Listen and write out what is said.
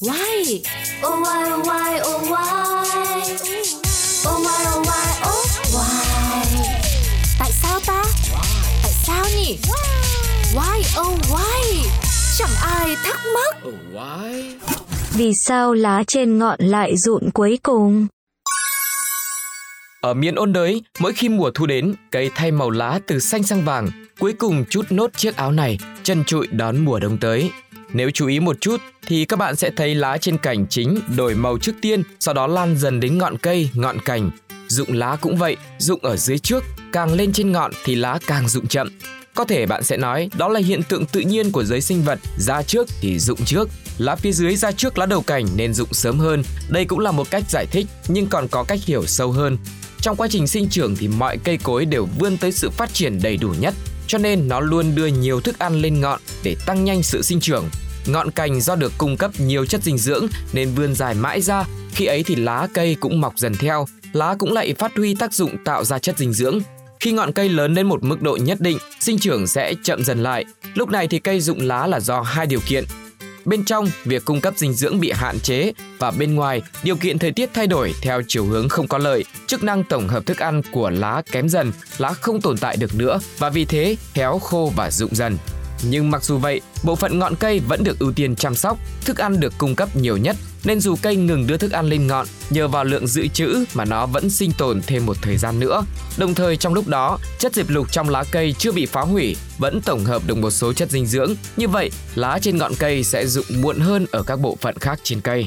Why? Oh why oh why oh why Oh why oh why oh why Tại sao ta? Tại sao nhỉ? Why oh why? Chẳng ai thắc mắc. Oh, why? Vì sao lá trên ngọn lại rụng cuối cùng? Ở miền ôn đới, mỗi khi mùa thu đến, cây thay màu lá từ xanh sang vàng, cuối cùng chút nốt chiếc áo này, chân trụi đón mùa đông tới. Nếu chú ý một chút thì các bạn sẽ thấy lá trên cành chính đổi màu trước tiên, sau đó lan dần đến ngọn cây, ngọn cành. Dụng lá cũng vậy, dụng ở dưới trước, càng lên trên ngọn thì lá càng dụng chậm. Có thể bạn sẽ nói đó là hiện tượng tự nhiên của giới sinh vật, ra trước thì dụng trước, lá phía dưới ra trước lá đầu cành nên dụng sớm hơn. Đây cũng là một cách giải thích, nhưng còn có cách hiểu sâu hơn. Trong quá trình sinh trưởng thì mọi cây cối đều vươn tới sự phát triển đầy đủ nhất, cho nên nó luôn đưa nhiều thức ăn lên ngọn để tăng nhanh sự sinh trưởng. Ngọn cành do được cung cấp nhiều chất dinh dưỡng nên vươn dài mãi ra, khi ấy thì lá cây cũng mọc dần theo, lá cũng lại phát huy tác dụng tạo ra chất dinh dưỡng. Khi ngọn cây lớn đến một mức độ nhất định, sinh trưởng sẽ chậm dần lại. Lúc này thì cây rụng lá là do hai điều kiện. Bên trong, việc cung cấp dinh dưỡng bị hạn chế và bên ngoài, điều kiện thời tiết thay đổi theo chiều hướng không có lợi, chức năng tổng hợp thức ăn của lá kém dần, lá không tồn tại được nữa và vì thế héo khô và rụng dần. Nhưng mặc dù vậy, bộ phận ngọn cây vẫn được ưu tiên chăm sóc, thức ăn được cung cấp nhiều nhất nên dù cây ngừng đưa thức ăn lên ngọn, nhờ vào lượng dự trữ mà nó vẫn sinh tồn thêm một thời gian nữa. Đồng thời trong lúc đó, chất diệp lục trong lá cây chưa bị phá hủy, vẫn tổng hợp được một số chất dinh dưỡng. Như vậy, lá trên ngọn cây sẽ dụng muộn hơn ở các bộ phận khác trên cây.